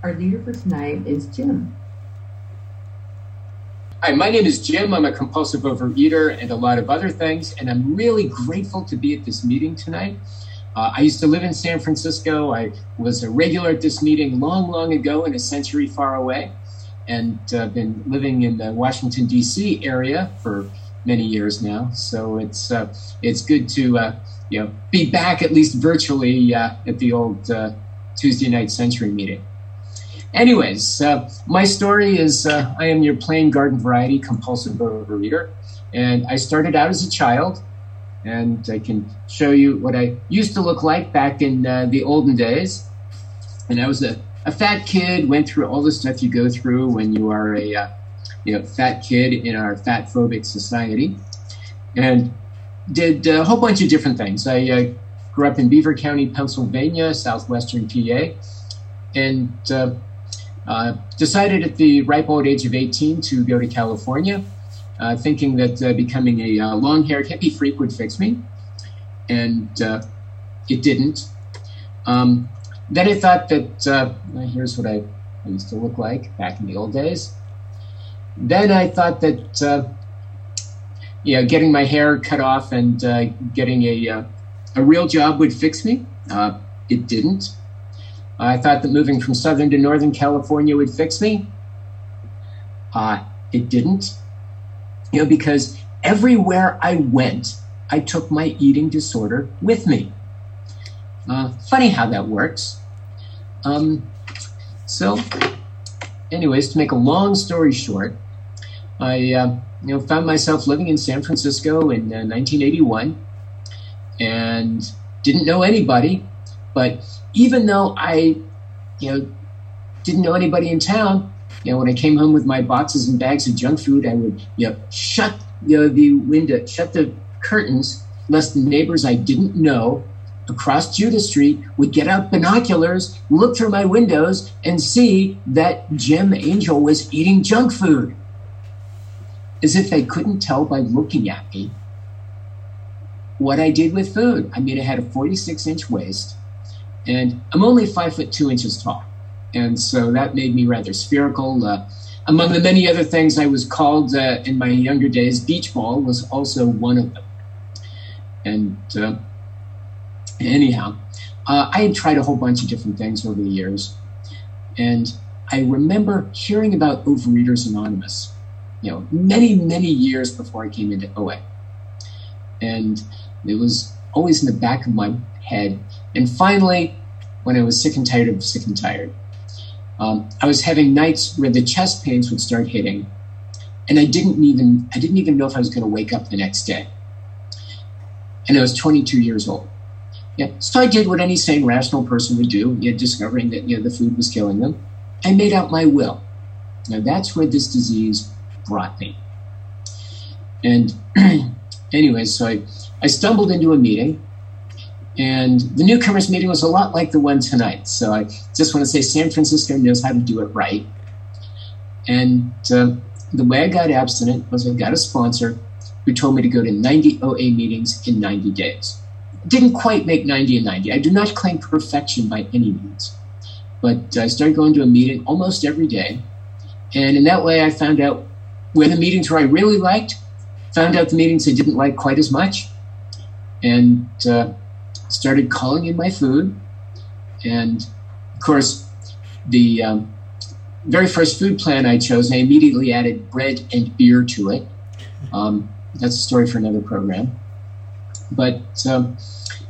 Our leader for tonight is Jim. Hi, my name is Jim. I'm a compulsive overeater and a lot of other things, and I'm really grateful to be at this meeting tonight. Uh, I used to live in San Francisco. I was a regular at this meeting long, long ago in a century far away, and I've uh, been living in the Washington D.C. area for many years now. So it's uh, it's good to uh, you know be back at least virtually uh, at the old uh, Tuesday night century meeting. Anyways, uh, my story is uh, I am your plain garden variety compulsive overeater. And I started out as a child, and I can show you what I used to look like back in uh, the olden days. And I was a, a fat kid, went through all the stuff you go through when you are a uh, you know, fat kid in our fat phobic society, and did a whole bunch of different things. I uh, grew up in Beaver County, Pennsylvania, southwestern PA, and uh, uh, decided at the ripe old age of 18 to go to California, uh, thinking that uh, becoming a uh, long haired hippie freak would fix me. And uh, it didn't. Um, then I thought that here's what I, I, used to look like back in the old days. Then I thought that you know, getting my hair cut off and getting a, a real job would fix me. it didn't. I thought that moving from Southern to Northern California would fix me. Uh, it didn't. You know, because everywhere I went, I took my eating disorder with me. Uh, funny how that works. Um, so, anyways, to make a long story short, I uh, you know found myself living in San Francisco in uh, 1981, and didn't know anybody, but even though I, you know, didn't know anybody in town, you know, when I came home with my boxes and bags of junk food, I would, you know, shut you know, the window, shut the curtains, lest the neighbors I didn't know across Judah Street would get out binoculars, look through my windows, and see that Jim Angel was eating junk food. As if they couldn't tell by looking at me what I did with food. I mean, I had a 46 inch waist. And I'm only five foot two inches tall. And so that made me rather spherical. Uh, among the many other things I was called uh, in my younger days, beach ball was also one of them. And uh, anyhow, uh, I had tried a whole bunch of different things over the years. And I remember hearing about Overeaters Anonymous, you know, many, many years before I came into OA. And it was always in the back of my head. And finally, when I was sick and tired of sick and tired, um, I was having nights where the chest pains would start hitting, and I didn't even I didn't even know if I was going to wake up the next day. And I was 22 years old. Yeah, so I did what any sane, rational person would do, know, discovering that you know the food was killing them. I made out my will. Now that's where this disease brought me. And anyway, so I, I stumbled into a meeting and the newcomers meeting was a lot like the one tonight. So I just want to say San Francisco knows how to do it right. And uh, the way I got abstinent was I got a sponsor who told me to go to 90 OA meetings in 90 days. Didn't quite make 90 and 90. I do not claim perfection by any means. But I started going to a meeting almost every day. And in that way, I found out where the meetings were I really liked, found out the meetings I didn't like quite as much. And uh, started calling in my food. And of course, the um, very first food plan I chose, I immediately added bread and beer to it. Um, that's a story for another program. But um,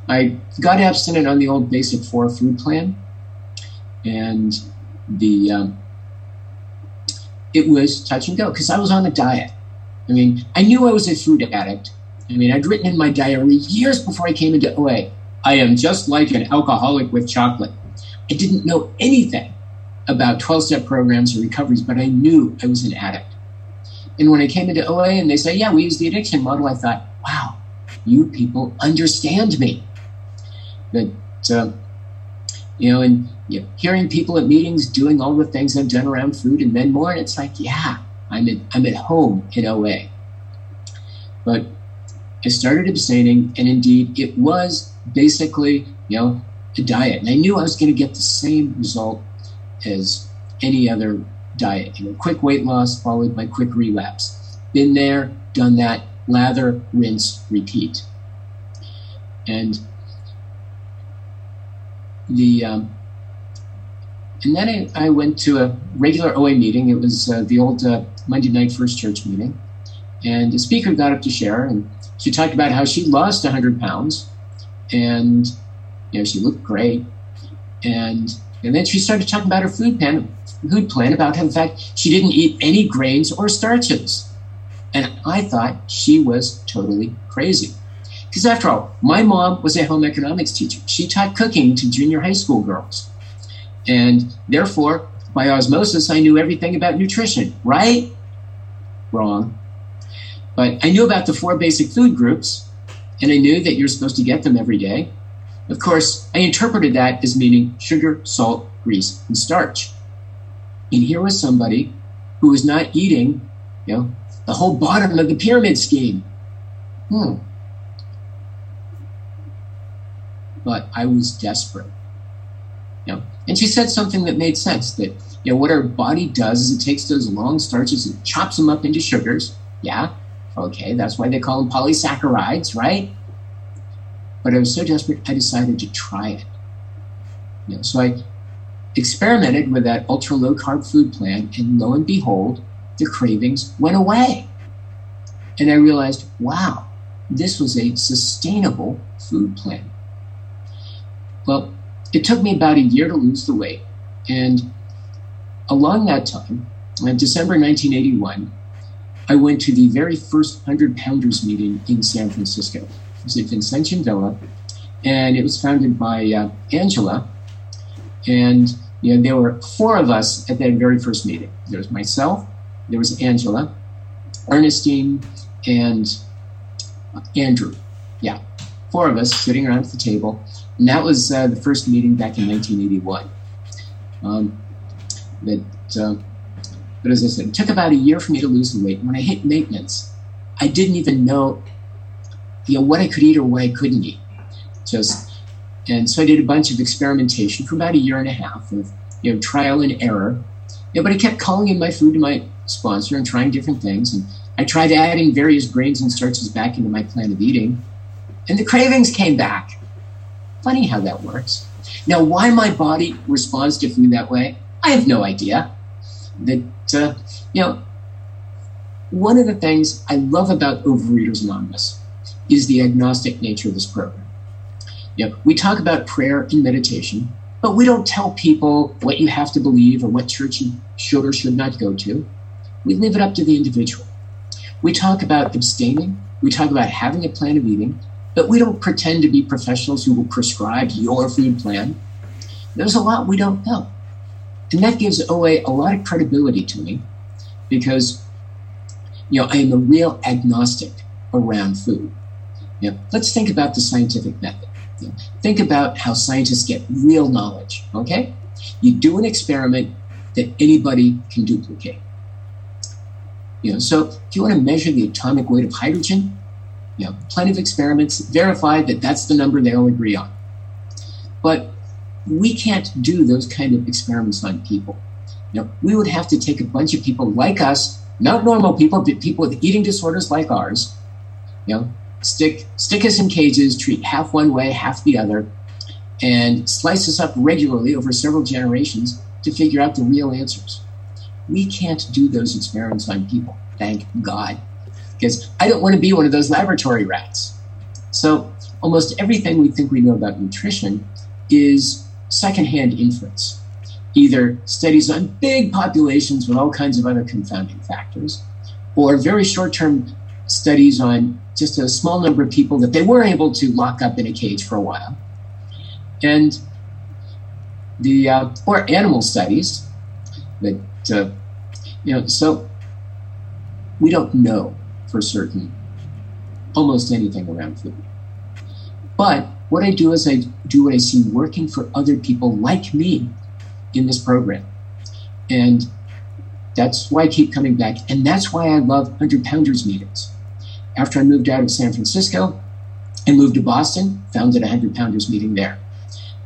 I got abstinent on the old basic four food plan. And the um, it was touch and go because I was on a diet. I mean, I knew I was a food addict. I mean, I'd written in my diary years before I came into OA I am just like an alcoholic with chocolate. I didn't know anything about 12 step programs or recoveries, but I knew I was an addict. And when I came into OA and they say, yeah, we use the addiction model, I thought, wow, you people understand me. But, uh, you know, and you know, hearing people at meetings doing all the things I've done around food and then more, and it's like, yeah, I'm at, I'm at home in OA. But I started abstaining, and indeed, it was basically, you know, a diet. And I knew I was going to get the same result as any other diet. You know, quick weight loss followed by quick relapse. Been there, done that, lather, rinse, repeat. And the um, and then I, I, went to a regular OA meeting. It was uh, the old uh, Monday night First Church meeting, and the speaker got up to share, and she talked about how she lost 100 pounds, and you know she looked great, and and then she started talking about her food plan, food plan about how in fact she didn't eat any grains or starches, and I thought she was totally crazy. Because after all, my mom was a home economics teacher. She taught cooking to junior high school girls. And therefore, by osmosis, I knew everything about nutrition, right? Wrong. But I knew about the four basic food groups, and I knew that you're supposed to get them every day. Of course, I interpreted that as meaning sugar, salt, grease, and starch. And here was somebody who was not eating, you know, the whole bottom of the pyramid scheme. Hmm. But I was desperate. You know, and she said something that made sense that, you know, what our body does is it takes those long starches and chops them up into sugars. Yeah, okay, that's why they call them polysaccharides, right? But I was so desperate, I decided to try it. You know, so I experimented with that ultra low carb food plan, and lo and behold, the cravings went away. And I realized, wow, this was a sustainable food plan. Well, it took me about a year to lose the weight. And along that time, in December 1981, I went to the very first 100 Pounders meeting in San Francisco. It was at Vincentian Villa, and it was founded by uh, Angela. And you know, there were four of us at that very first meeting. There was myself, there was Angela, Ernestine, and Andrew. Yeah, four of us sitting around at the table. And that was uh, the first meeting back in 1981. Um, that, uh, but as I said, it took about a year for me to lose the weight. When I hit maintenance, I didn't even know, you know, what I could eat or what I couldn't eat. Just, and so I did a bunch of experimentation for about a year and a half of, you know, trial and error. Know, but I kept calling in my food to my sponsor and trying different things. And I tried adding various grains and starches back into my plan of eating, and the cravings came back. Funny how that works. Now, why my body responds to food that way, I have no idea. That, uh, you know, one of the things I love about Overeaters Anonymous is the agnostic nature of this program. You know, we talk about prayer and meditation, but we don't tell people what you have to believe or what church you should or should not go to. We leave it up to the individual. We talk about abstaining. We talk about having a plan of eating. But we don't pretend to be professionals who will prescribe your food plan. There's a lot we don't know. And that gives OA a lot of credibility to me because, you know, I am a real agnostic around food. You know, let's think about the scientific method. You know, think about how scientists get real knowledge, okay? You do an experiment that anybody can duplicate. You know, so if you want to measure the atomic weight of hydrogen, you know, plenty of experiments verify that that's the number they all agree on. But we can't do those kind of experiments on people. You know, we would have to take a bunch of people like us, not normal people, but people with eating disorders like ours, you know, stick stick us in cages, treat half one way, half the other, and slice us up regularly over several generations to figure out the real answers. We can't do those experiments on people, thank God because I don't want to be one of those laboratory rats. So almost everything we think we know about nutrition is secondhand inference, either studies on big populations with all kinds of other confounding factors, or very short term studies on just a small number of people that they were able to lock up in a cage for a while. And the, uh, or animal studies that, uh, you know, so we don't know for certain almost anything around food. But what I do is I do what I see working for other people like me in this program. And that's why I keep coming back. And that's why I love 100 Pounders meetings. After I moved out of San Francisco, I moved to Boston, founded a 100 Pounders meeting there.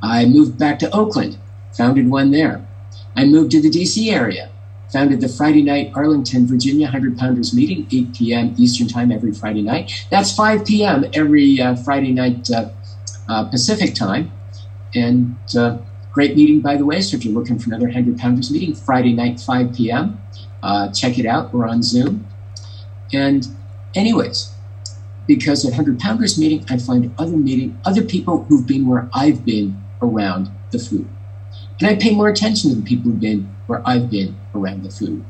I moved back to Oakland, founded one there. I moved to the DC area, founded the Friday night Arlington, Virginia 100 Pounders meeting, 8 p.m. Eastern Time every Friday night. That's 5 p.m. every uh, Friday night uh, uh, Pacific Time. And uh, great meeting, by the way. So if you're looking for another 100 Pounders meeting, Friday night, 5 p.m., uh, check it out. We're on Zoom. And, anyways, because at 100 Pounders meeting, I find other meeting, other people who've been where I've been around the food. And I pay more attention to the people who've been where I've been around the food.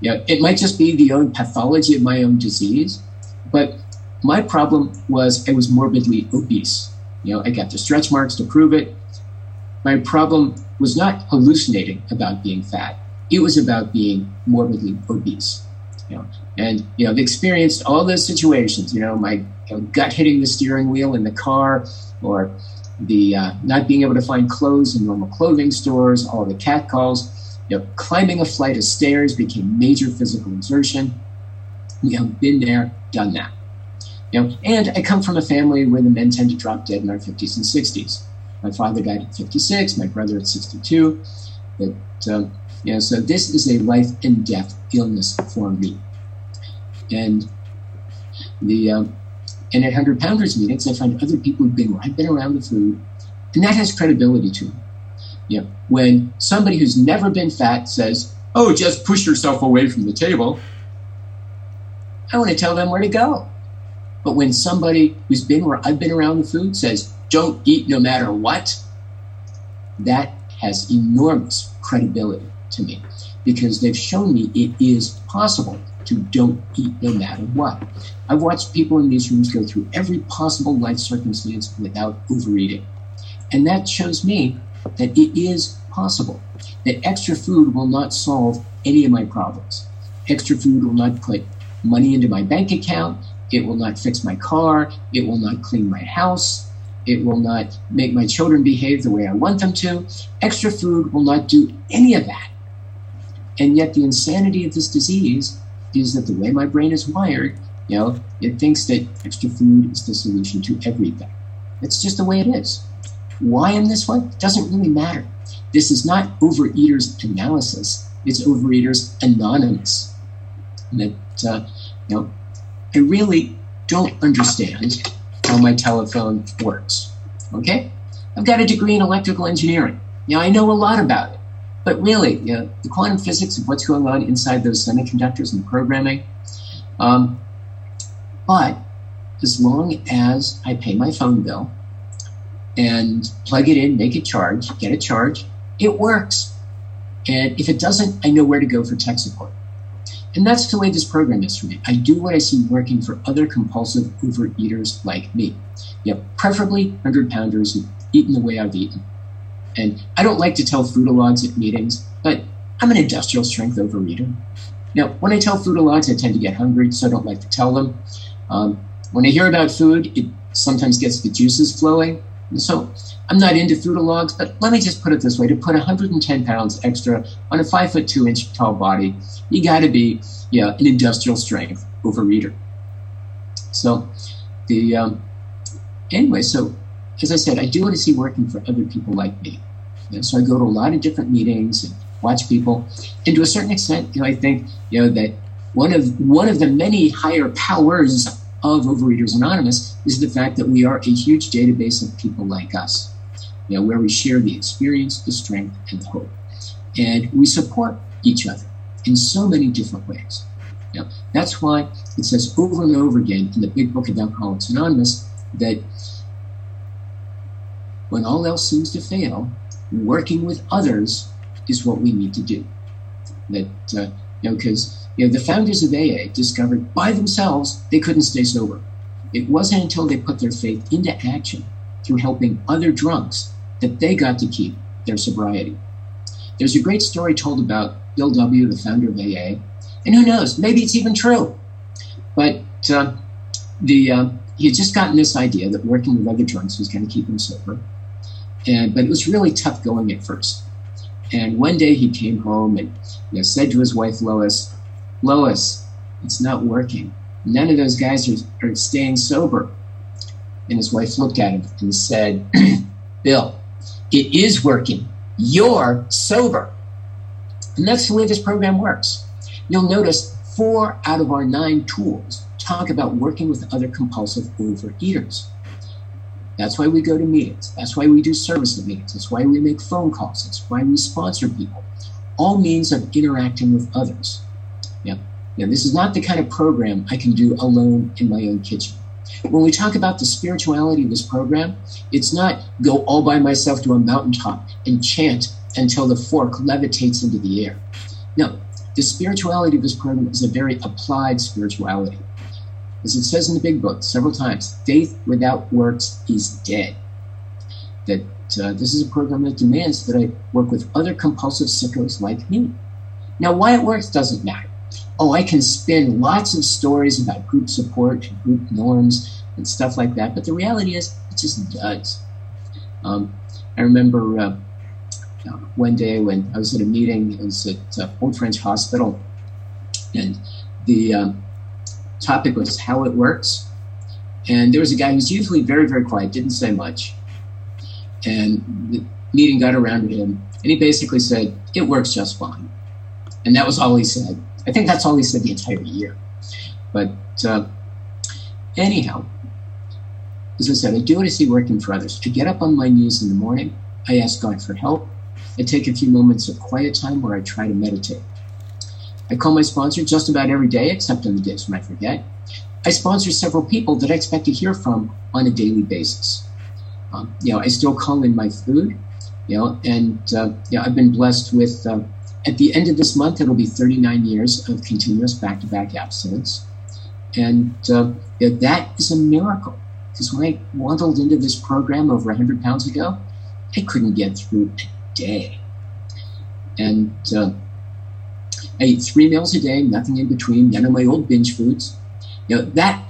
You know, it might just be the own pathology of my own disease, but my problem was I was morbidly obese. You know, I got the stretch marks to prove it. My problem was not hallucinating about being fat. It was about being morbidly obese. You know, and you know, I've experienced all those situations. You know, my you know, gut hitting the steering wheel in the car, or the uh, not being able to find clothes in normal clothing stores, all the cat calls. You know, climbing a flight of stairs became major physical exertion. We have been there, done that. Know, and I come from a family where the men tend to drop dead in their 50s and 60s. My father died at 56, my brother at 62. But um, you know, so this is a life and death illness for me. And the um, and at 100 pounders meetings, I find other people who've been I've been around the food, and that has credibility to them. You know, when somebody who's never been fat says, "Oh, just push yourself away from the table," I want to tell them where to go. But when somebody who's been I've been around the food says, "Don't eat no matter what," that has enormous credibility to me because they've shown me it is possible to don't eat no matter what. I've watched people in these rooms go through every possible life circumstance without overeating. And that shows me that it is possible, that extra food will not solve any of my problems. Extra food will not put money into my bank account. It will not fix my car. It will not clean my house. It will not make my children behave the way I want them to. Extra food will not do any of that. And yet, the insanity of this disease is that the way my brain is wired, you know, it thinks that extra food is the solution to everything. It's just the way it is. Why in this way doesn't really matter. This is not Overeaters analysis. It's Overeaters anonymous. That uh, you know, I really don't understand how my telephone works. Okay, I've got a degree in electrical engineering. Now, I know a lot about it. But really, you know, the quantum physics of what's going on inside those semiconductors and the programming. Um, but as long as I pay my phone bill and plug it in, make it charge, get it charged, it works. And if it doesn't, I know where to go for tech support. And that's the way this program is for me. I do what I see working for other compulsive overeaters like me. Know, preferably 100 pounders who've eaten the way I've eaten. And I don't like to tell foodalogs at meetings, but I'm an industrial strength overeater. Now, when I tell foodalogs, I tend to get hungry, so I don't like to tell them. Um, when I hear about food, it sometimes gets the juices flowing. So I'm not into foodalogs, but let me just put it this way: to put 110 pounds extra on a five foot two inch tall body, you got to be, yeah, an industrial strength overeater. So, the um, anyway, so as I said, I do want to see working for other people like me. And so I go to a lot of different meetings and watch people. And to a certain extent, you know, I think, you know, that one of one of the many higher powers of Overeaters Anonymous is the fact that we are a huge database of people like us, you know, where we share the experience, the strength, and the hope. And we support each other in so many different ways. That's why it says over and over again in the big book of Alcoholics Anonymous that when all else seems to fail, working with others is what we need to do. That, uh, you know, because you know, the founders of AA discovered by themselves they couldn't stay sober. It wasn't until they put their faith into action through helping other drunks that they got to keep their sobriety. There's a great story told about Bill W., the founder of AA, and who knows, maybe it's even true. But uh, the uh, he had just gotten this idea that working with other drunks was going to keep him sober. And, but it was really tough going at first. And one day he came home and you know, said to his wife, Lois, Lois, it's not working. None of those guys are, are staying sober. And his wife looked at him and said, Bill, it is working. You're sober. And that's the way this program works. You'll notice four out of our nine tools talk about working with other compulsive overeaters. That's why we go to meetings. That's why we do service meetings. That's why we make phone calls. That's why we sponsor people. All means of interacting with others. Now, this is not the kind of program I can do alone in my own kitchen. When we talk about the spirituality of this program, it's not go all by myself to a mountaintop and chant until the fork levitates into the air. No, the spirituality of this program is a very applied spirituality. As it says in the big book several times, faith without works is dead. That uh, this is a program that demands that I work with other compulsive sickos like me. Now, why it works doesn't matter. Oh, I can spin lots of stories about group support group norms and stuff like that, but the reality is it just does. Um, I remember uh, uh, one day when I was at a meeting, it was at uh, Old French Hospital, and the um, topic was how it works. And there was a guy who's usually very, very quiet, didn't say much. And the meeting got around to him, and he basically said, It works just fine. And that was all he said. I think that's all he said the entire year. But uh, anyhow, as I said, I do what I see working for others. To get up on my knees in the morning, I ask God for help, I take a few moments of quiet time where I try to meditate. I call my sponsor just about every day, except on the days when I forget. I sponsor several people that I expect to hear from on a daily basis. Um, you know, I still call in my food, you know, and uh, you know, I've been blessed with. Uh, at the end of this month, it'll be 39 years of continuous back-to-back abstinence, and uh, that is a miracle. Because when I waddled into this program over 100 pounds ago, I couldn't get through a day, and uh, I eat three meals a day, nothing in between, none of my old binge foods. You know, that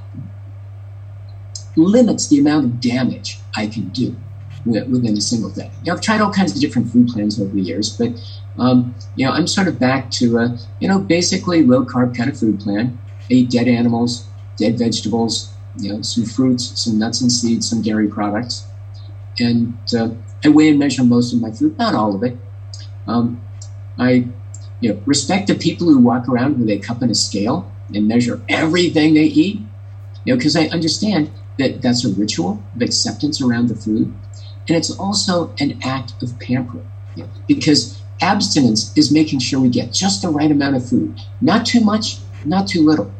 limits the amount of damage I can do within a single day. You know, I've tried all kinds of different food plans over the years, but um, you know, I'm sort of back to a you know basically low carb kind of food plan. Eat dead animals, dead vegetables, you know, some fruits, some nuts and seeds, some dairy products, and uh, I weigh and measure most of my food, not all of it. Um, I you know, respect the people who walk around with a cup and a scale and measure everything they eat. You know, because I understand that that's a ritual of acceptance around the food, and it's also an act of pampering. Because abstinence is making sure we get just the right amount of food, not too much, not too little.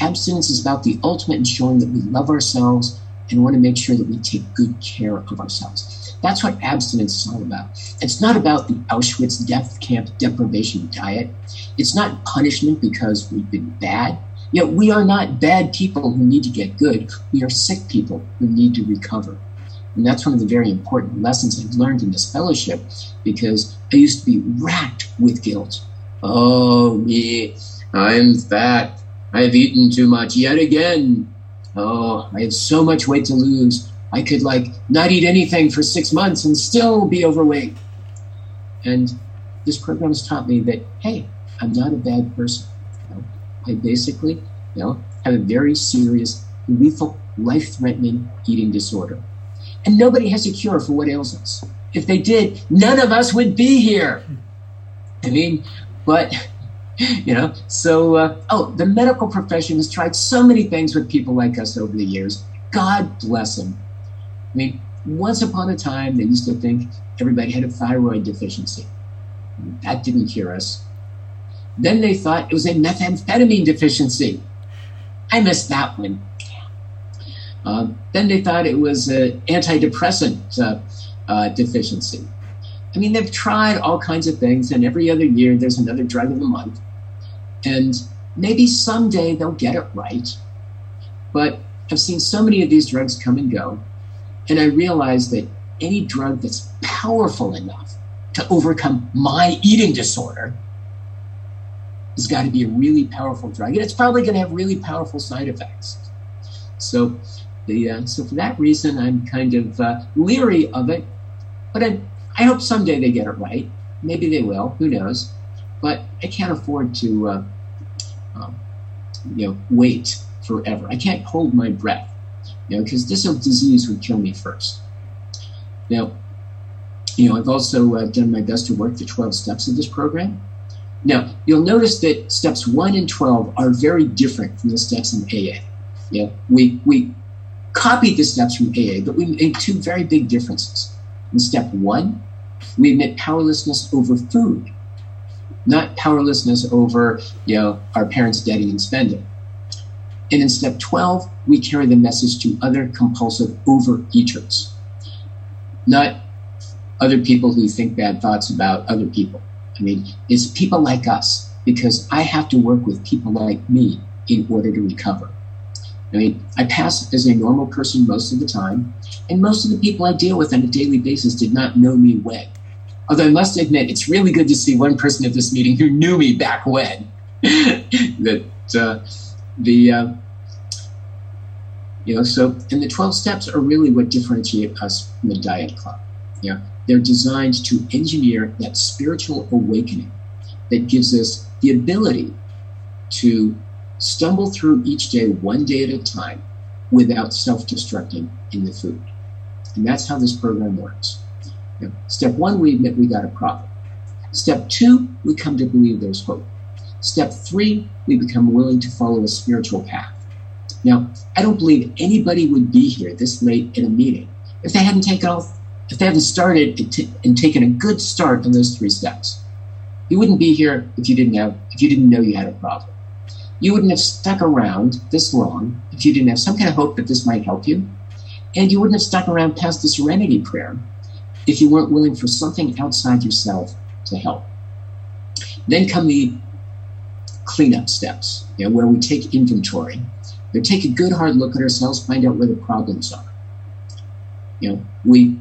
Abstinence is about the ultimate ensuring that we love ourselves and want to make sure that we take good care of ourselves. That's what abstinence is all about. It's not about the Auschwitz death camp deprivation diet. It's not punishment because we've been bad. Yet we are not bad people who need to get good. We are sick people who need to recover. And that's one of the very important lessons I've learned in this fellowship because I used to be racked with guilt. Oh, me, I'm fat. I've eaten too much yet again. Oh, I have so much weight to lose. I could like not eat anything for six months and still be overweight. And this program has taught me that, hey, I'm not a bad person. You know, I basically, you know, have a very serious, lethal, life-threatening eating disorder. And nobody has a cure for what ails us. If they did, none of us would be here. I mean, but you know, so uh, oh, the medical profession has tried so many things with people like us over the years. God bless them. I mean, once upon a time, they used to think everybody had a thyroid deficiency. That didn't cure us. Then they thought it was a methamphetamine deficiency. I missed that one. Uh, then they thought it was an antidepressant uh, uh, deficiency. I mean, they've tried all kinds of things, and every other year there's another drug of the month. And maybe someday they'll get it right. But I've seen so many of these drugs come and go and I realize that any drug that's powerful enough to overcome my eating disorder has got to be a really powerful drug. And it's probably going to have really powerful side effects. So, the, uh, so for that reason, I'm kind of uh, leery of it. But I, I hope someday they get it right. Maybe they will. Who knows? But I can't afford to, uh, um, you know, wait forever. I can't hold my breath you know, because this disease would kill me first. Now, you know, I've also uh, done my best to work the 12 steps of this program. Now, you'll notice that steps 1 and 12 are very different from the steps in AA. Yeah, we, we copied the steps from AA, but we made two very big differences. In step 1, we admit powerlessness over food, not powerlessness over you know, our parents' debting and spending. And in step 12, we carry the message to other compulsive overeaters, not other people who think bad thoughts about other people. I mean, it's people like us because I have to work with people like me in order to recover. I mean, I pass as a normal person most of the time, and most of the people I deal with on a daily basis did not know me when. Although I must admit, it's really good to see one person at this meeting who knew me back when. that uh, the uh, you know, so and the twelve steps are really what differentiate us from the Diet Club. Yeah, they're designed to engineer that spiritual awakening that gives us the ability to stumble through each day one day at a time without self destructing in the food. And that's how this program works. Now, step one, we admit we got a problem. Step two, we come to believe there's hope. Step three, we become willing to follow a spiritual path. Now, I don't believe anybody would be here this late in a meeting if they hadn't taken off if they hadn't started and taken a good start on those three steps. You wouldn't be here if you didn't have if you didn't know you had a problem. You wouldn't have stuck around this long if you didn't have some kind of hope that this might help you. And you wouldn't have stuck around past the serenity prayer if you weren't willing for something outside yourself to help. Then come the cleanup steps, you know, where we take inventory. We take a good hard look at ourselves, find out where the problems are. You know, we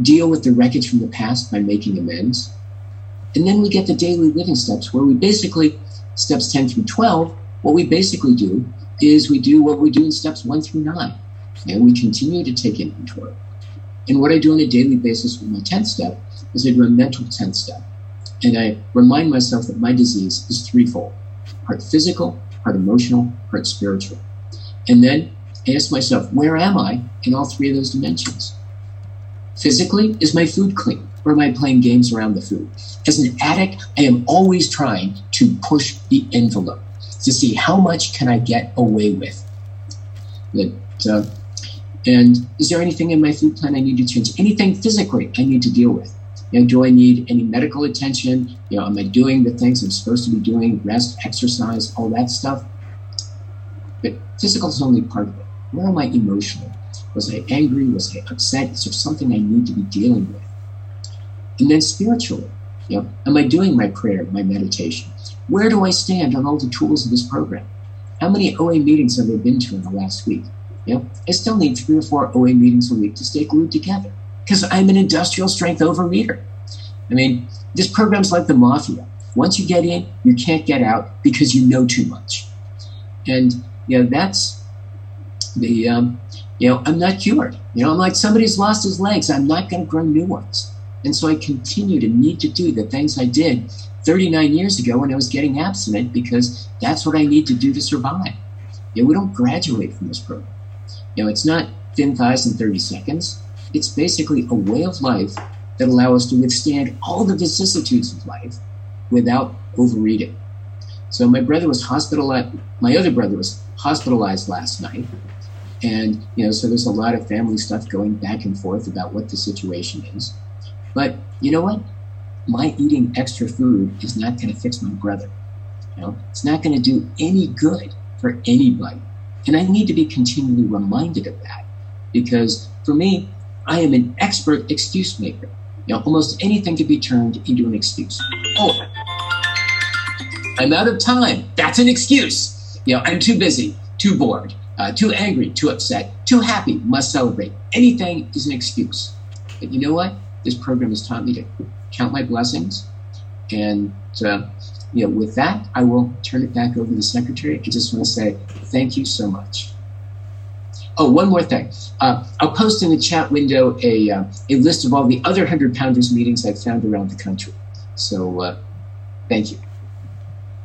deal with the wreckage from the past by making amends. And then we get the daily living steps where we basically, steps 10 through 12, what we basically do is we do what we do in steps 1 through 9. And we continue to take inventory. And what I do on a daily basis with my 10th step is I do a mental 10th step. And I remind myself that my disease is threefold part physical, part emotional, part spiritual. And then I ask myself, where am I in all three of those dimensions? Physically, is my food clean? Or am I playing games around the food? As an addict, I am always trying to push the envelope to see how much can I get away with. That, uh, and is there anything in my food plan I need to change? Anything physically I need to deal with? You know, do I need any medical attention? You know, am I doing the things I'm supposed to be doing? Rest, exercise, all that stuff. But physical is only part of it. Where am I emotionally? Was I angry? Was I upset? Is there something I need to be dealing with? And then spiritually, you know, am I doing my prayer, my meditation? Where do I stand on all the tools of this program? How many OA meetings have I been to in the last week? You know, I still need three or four OA meetings a week to stay glued together because I'm an industrial strength overeater. I mean, this program's like the mafia. Once you get in, you can't get out because you know too much. And, you know, that's the, um, you know, I'm not cured. You know, I'm like somebody's lost his legs. I'm not going to grow new ones. And so I continue to need to do the things I did 39 years ago when I was getting abstinent because that's what I need to do to survive. You know, we don't graduate from this program. You know, it's not thin thighs in 30 seconds. It's basically a way of life that allow us to withstand all the vicissitudes of life without overeating. So my brother was hospitalized. My other brother was hospitalized last night and, you know, so there's a lot of family stuff going back and forth about what the situation is. But you know what? My eating extra food is not going to fix my brother. You know, it's not going to do any good for anybody. And I need to be continually reminded of that because for me, I am an expert excuse maker. You know, almost anything can be turned into an excuse. Oh, I'm out of time. That's an excuse. You know, I'm too busy, too bored uh, too angry, too upset, too happy, must celebrate. Anything is an excuse. But you know what? This program has taught me to count my blessings. And, uh, you know, with that, I will turn it back over to the secretary. I just want to say thank you so much. Oh, one more thing. Uh, I'll post in the chat window a, uh, a list of all the other 100 Pounders meetings I've found around the country. So, uh, thank you.